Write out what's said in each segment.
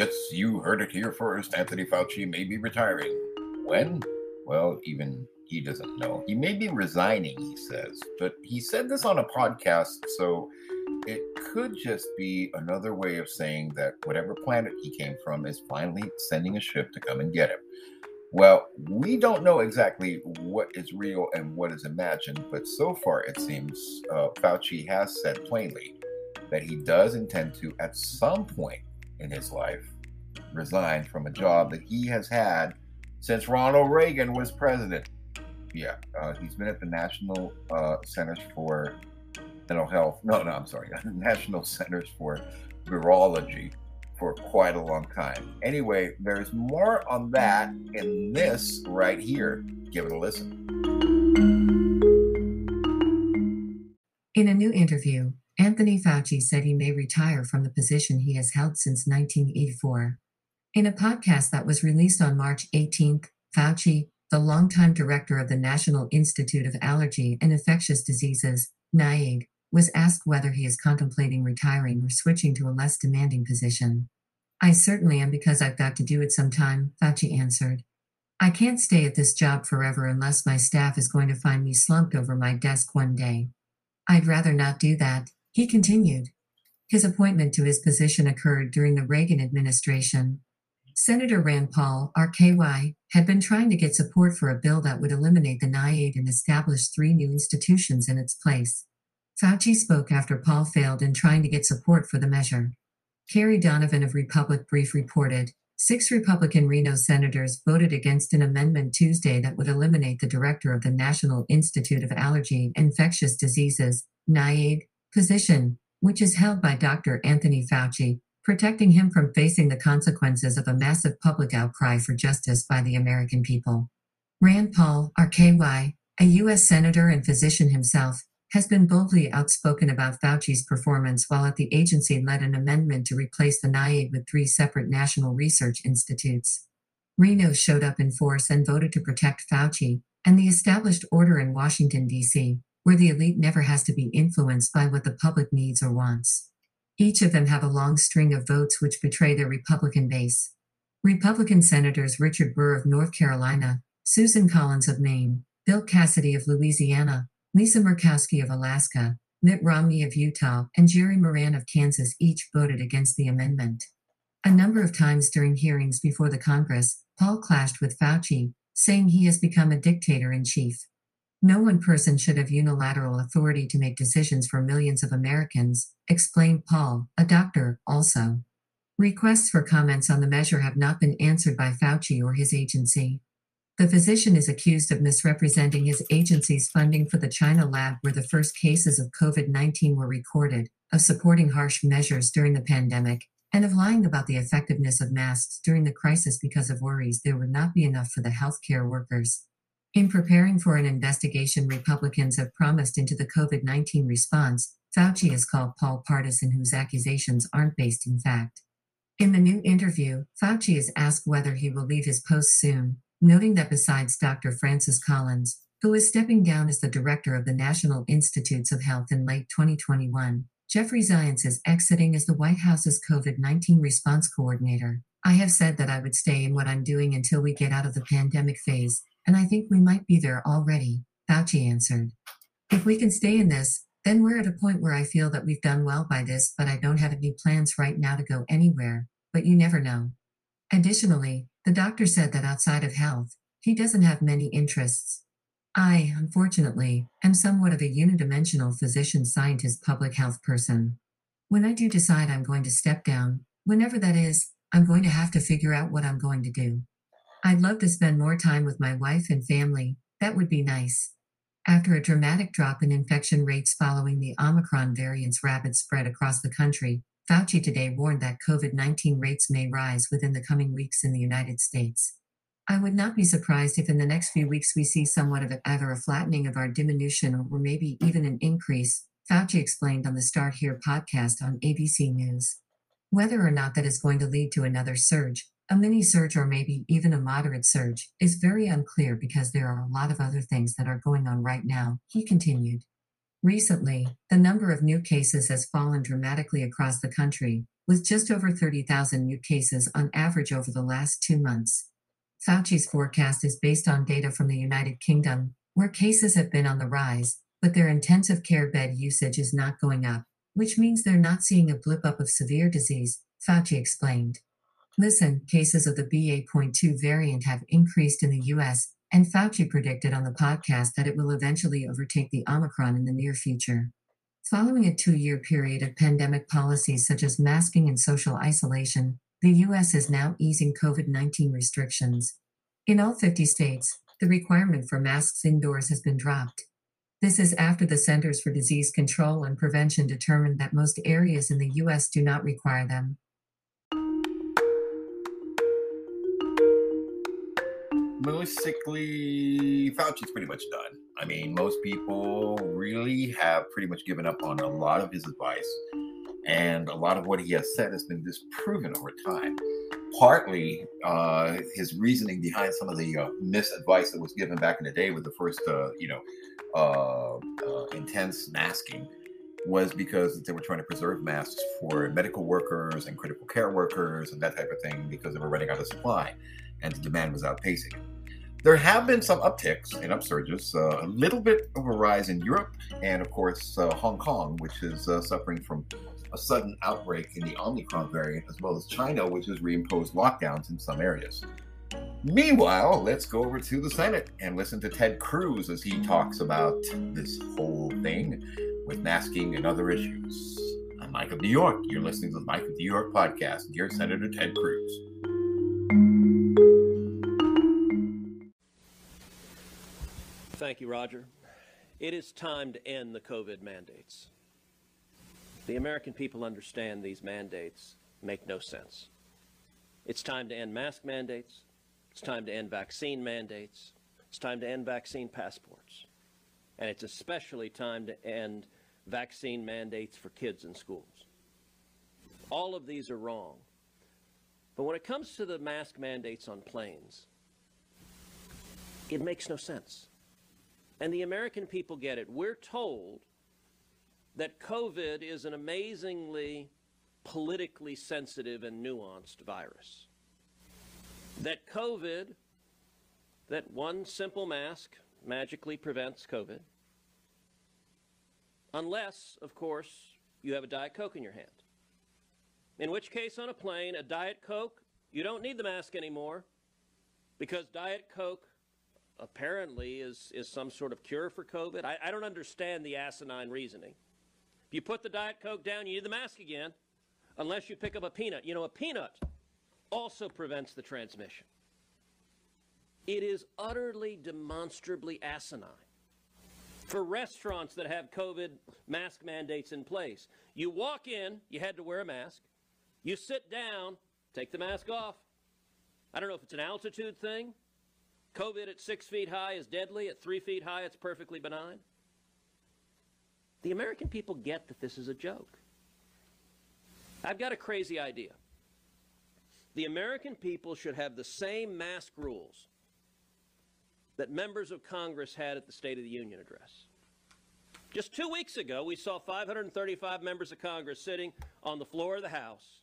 Yes, you heard it here first. Anthony Fauci may be retiring. When? Well, even he doesn't know. He may be resigning, he says, but he said this on a podcast, so it could just be another way of saying that whatever planet he came from is finally sending a ship to come and get him. Well, we don't know exactly what is real and what is imagined, but so far it seems uh, Fauci has said plainly that he does intend to, at some point in his life, resigned from a job that he has had since Ronald Reagan was president. Yeah, uh, he's been at the National uh, Centers for Mental Health. No, no, I'm sorry, National Centers for Virology for quite a long time. Anyway, there's more on that in this right here. Give it a listen. In a new interview, Anthony Fauci said he may retire from the position he has held since 1984. In a podcast that was released on March 18th, Fauci, the longtime director of the National Institute of Allergy and Infectious Diseases, NIAID, was asked whether he is contemplating retiring or switching to a less demanding position. I certainly am because I've got to do it sometime, Fauci answered. I can't stay at this job forever unless my staff is going to find me slumped over my desk one day. I'd rather not do that, he continued. His appointment to his position occurred during the Reagan administration, Senator Rand Paul, RKY, had been trying to get support for a bill that would eliminate the NIAID and establish three new institutions in its place. Fauci spoke after Paul failed in trying to get support for the measure. Carrie Donovan of Republic Brief reported six Republican RINO senators voted against an amendment Tuesday that would eliminate the director of the National Institute of Allergy and Infectious Diseases, NIAID, position, which is held by Dr. Anthony Fauci, protecting him from facing the consequences of a massive public outcry for justice by the American people. Rand Paul, RKY, a U.S. Senator and physician himself, has been boldly outspoken about Fauci's performance while at the agency led an amendment to replace the NIAID with three separate national research institutes. RINO showed up in force and voted to protect Fauci and the established order in Washington, D.C., where the elite never has to be influenced by what the public needs or wants. Each of them have a long string of votes which betray their Republican base. Republican Senators Richard Burr of North Carolina, Susan Collins of Maine, Bill Cassidy of Louisiana, Lisa Murkowski of Alaska, Mitt Romney of Utah, and Jerry Moran of Kansas each voted against the amendment. A number of times during hearings before the Congress, Paul clashed with Fauci, saying he has become a dictator in chief. No one person should have unilateral authority to make decisions for millions of Americans, explained Paul, a doctor, also. Requests for comments on the measure have not been answered by Fauci or his agency. The physician is accused of misrepresenting his agency's funding for the China lab where the first cases of COVID 19 were recorded, of supporting harsh measures during the pandemic, and of lying about the effectiveness of masks during the crisis because of worries there would not be enough for the healthcare workers. In preparing for an investigation Republicans have promised into the COVID 19 response, Fauci has called Paul partisan, whose accusations aren't based in fact. In the new interview, Fauci is asked whether he will leave his post soon, noting that besides Dr. Francis Collins, who is stepping down as the director of the National Institutes of Health in late 2021, Jeffrey Zients is exiting as the White House's COVID 19 response coordinator. I have said that I would stay in what I'm doing until we get out of the pandemic phase, and I think we might be there already, Fauci answered. If we can stay in this, then we're at a point where I feel that we've done well by this, but I don't have any plans right now to go anywhere, but you never know. Additionally, the doctor said that outside of health, he doesn't have many interests. I, unfortunately, am somewhat of a unidimensional physician scientist public health person. When I do decide I'm going to step down, whenever that is, I'm going to have to figure out what I'm going to do. I'd love to spend more time with my wife and family. That would be nice. After a dramatic drop in infection rates following the Omicron variant's rapid spread across the country, Fauci today warned that COVID 19 rates may rise within the coming weeks in the United States. I would not be surprised if in the next few weeks we see somewhat of either a flattening of our diminution or maybe even an increase, Fauci explained on the Start Here podcast on ABC News. Whether or not that is going to lead to another surge, a mini surge or maybe even a moderate surge is very unclear because there are a lot of other things that are going on right now, he continued. Recently, the number of new cases has fallen dramatically across the country, with just over 30,000 new cases on average over the last two months. Fauci's forecast is based on data from the United Kingdom, where cases have been on the rise, but their intensive care bed usage is not going up, which means they're not seeing a blip up of severe disease, Fauci explained. Listen, cases of the BA.2 variant have increased in the US, and Fauci predicted on the podcast that it will eventually overtake the Omicron in the near future. Following a two year period of pandemic policies such as masking and social isolation, the U.S. is now easing COVID 19 restrictions. In all 50 states, the requirement for masks indoors has been dropped. This is after the Centers for Disease Control and Prevention determined that most areas in the U.S. do not require them. Basically, Fauci's pretty much done. I mean, most people really have pretty much given up on a lot of his advice, and a lot of what he has said has been disproven over time. Partly, uh, his reasoning behind some of the uh, misadvice that was given back in the day with the first, uh, you know, uh, uh, intense masking was because they were trying to preserve masks for medical workers and critical care workers and that type of thing because they were running out of supply and the demand was outpacing it. There have been some upticks and upsurges, uh, a little bit of a rise in Europe, and of course, uh, Hong Kong, which is uh, suffering from a sudden outbreak in the Omicron variant, as well as China, which has reimposed lockdowns in some areas. Meanwhile, let's go over to the Senate and listen to Ted Cruz as he talks about this whole thing with masking and other issues. I'm Mike of New York. You're listening to the Mike of New York podcast. Dear Senator Ted Cruz. Thank you, Roger. It is time to end the COVID mandates. The American people understand these mandates make no sense. It's time to end mask mandates. It's time to end vaccine mandates. It's time to end vaccine passports. And it's especially time to end vaccine mandates for kids in schools. All of these are wrong. But when it comes to the mask mandates on planes, it makes no sense. And the American people get it. We're told that COVID is an amazingly politically sensitive and nuanced virus. That COVID, that one simple mask magically prevents COVID. Unless, of course, you have a Diet Coke in your hand. In which case, on a plane, a Diet Coke, you don't need the mask anymore because Diet Coke apparently is, is some sort of cure for COVID. I, I don't understand the asinine reasoning. If you put the Diet Coke down, you need the mask again, unless you pick up a peanut. You know, a peanut also prevents the transmission. It is utterly demonstrably asinine. For restaurants that have COVID mask mandates in place, you walk in, you had to wear a mask. You sit down, take the mask off. I don't know if it's an altitude thing. COVID at six feet high is deadly. At three feet high, it's perfectly benign. The American people get that this is a joke. I've got a crazy idea. The American people should have the same mask rules that members of Congress had at the State of the Union address. Just two weeks ago, we saw 535 members of Congress sitting on the floor of the House.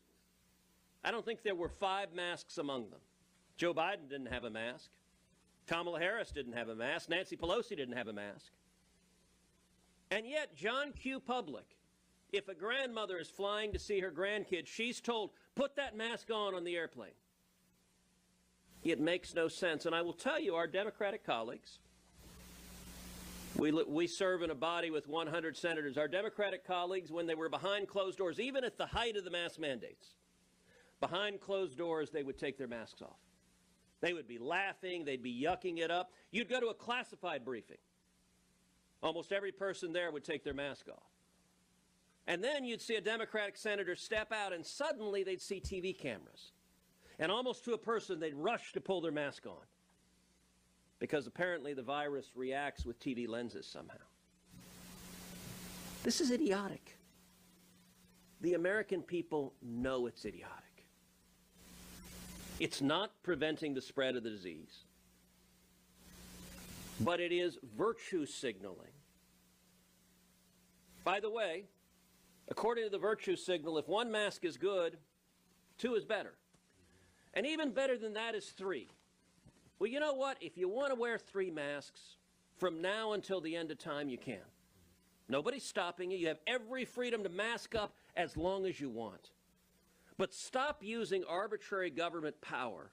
I don't think there were five masks among them. Joe Biden didn't have a mask. Kamala Harris didn't have a mask. Nancy Pelosi didn't have a mask. And yet, John Q. Public, if a grandmother is flying to see her grandkids, she's told, put that mask on on the airplane. It makes no sense. And I will tell you, our Democratic colleagues, we, we serve in a body with 100 senators. Our Democratic colleagues, when they were behind closed doors, even at the height of the mask mandates, behind closed doors, they would take their masks off. They would be laughing, they'd be yucking it up. You'd go to a classified briefing. Almost every person there would take their mask off. And then you'd see a Democratic senator step out, and suddenly they'd see TV cameras. And almost to a person, they'd rush to pull their mask on. Because apparently the virus reacts with TV lenses somehow. This is idiotic. The American people know it's idiotic. It's not preventing the spread of the disease, but it is virtue signaling. By the way, According to the virtue signal, if one mask is good, two is better. And even better than that is three. Well, you know what? If you want to wear three masks, from now until the end of time, you can. Nobody's stopping you. You have every freedom to mask up as long as you want. But stop using arbitrary government power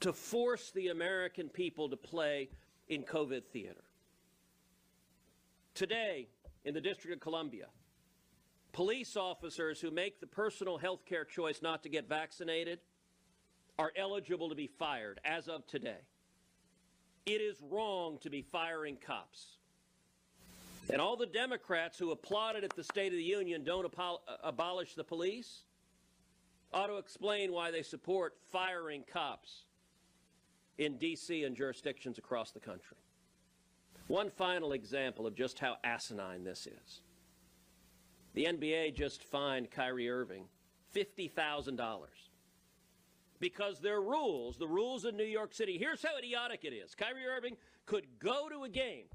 to force the American people to play in COVID theater. Today, in the District of Columbia, police officers who make the personal health care choice not to get vaccinated are eligible to be fired as of today. It is wrong to be firing cops. And all the Democrats who applauded at the State of the Union don't abo- abolish the police ought to explain why they support firing cops in D.C. and jurisdictions across the country. One final example of just how asinine this is. The NBA just fined Kyrie Irving $50,000 because their rules, the rules in New York City, here's how idiotic it is. Kyrie Irving could go to a game,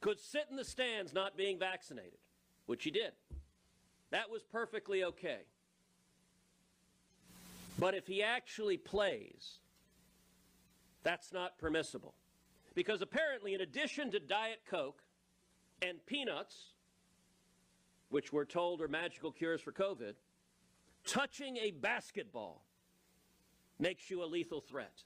could sit in the stands not being vaccinated, which he did. That was perfectly okay. But if he actually plays, that's not permissible. Because apparently, in addition to Diet Coke and peanuts, which we're told are magical cures for COVID, touching a basketball makes you a lethal threat.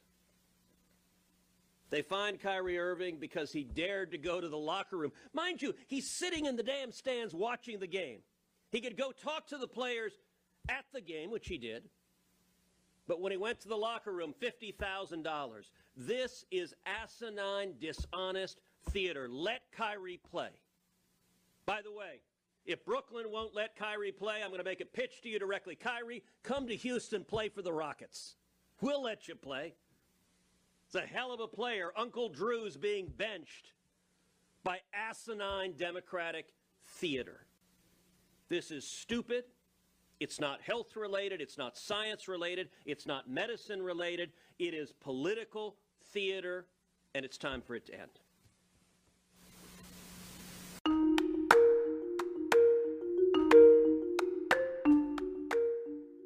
They find Kyrie Irving because he dared to go to the locker room. Mind you, he's sitting in the damn stands watching the game. He could go talk to the players at the game, which he did. But when he went to the locker room, $50,000. This is asinine, dishonest theater. Let Kyrie play. By the way, if Brooklyn won't let Kyrie play, I'm going to make a pitch to you directly. Kyrie, come to Houston, play for the Rockets. We'll let you play. It's a hell of a player. Uncle Drew's being benched by asinine Democratic theater. This is stupid. It's not health related. It's not science related. It's not medicine related. It is political theater, and it's time for it to end.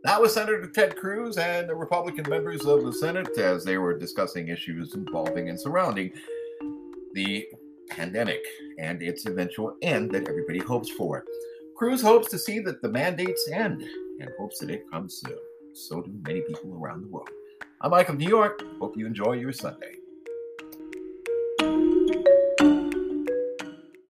That was Senator Ted Cruz and the Republican members of the Senate as they were discussing issues involving and surrounding the pandemic and its eventual end that everybody hopes for. Cruz hopes to see that the mandates end and hopes that it comes soon. So do many people around the world. I'm Mike New York. Hope you enjoy your Sunday.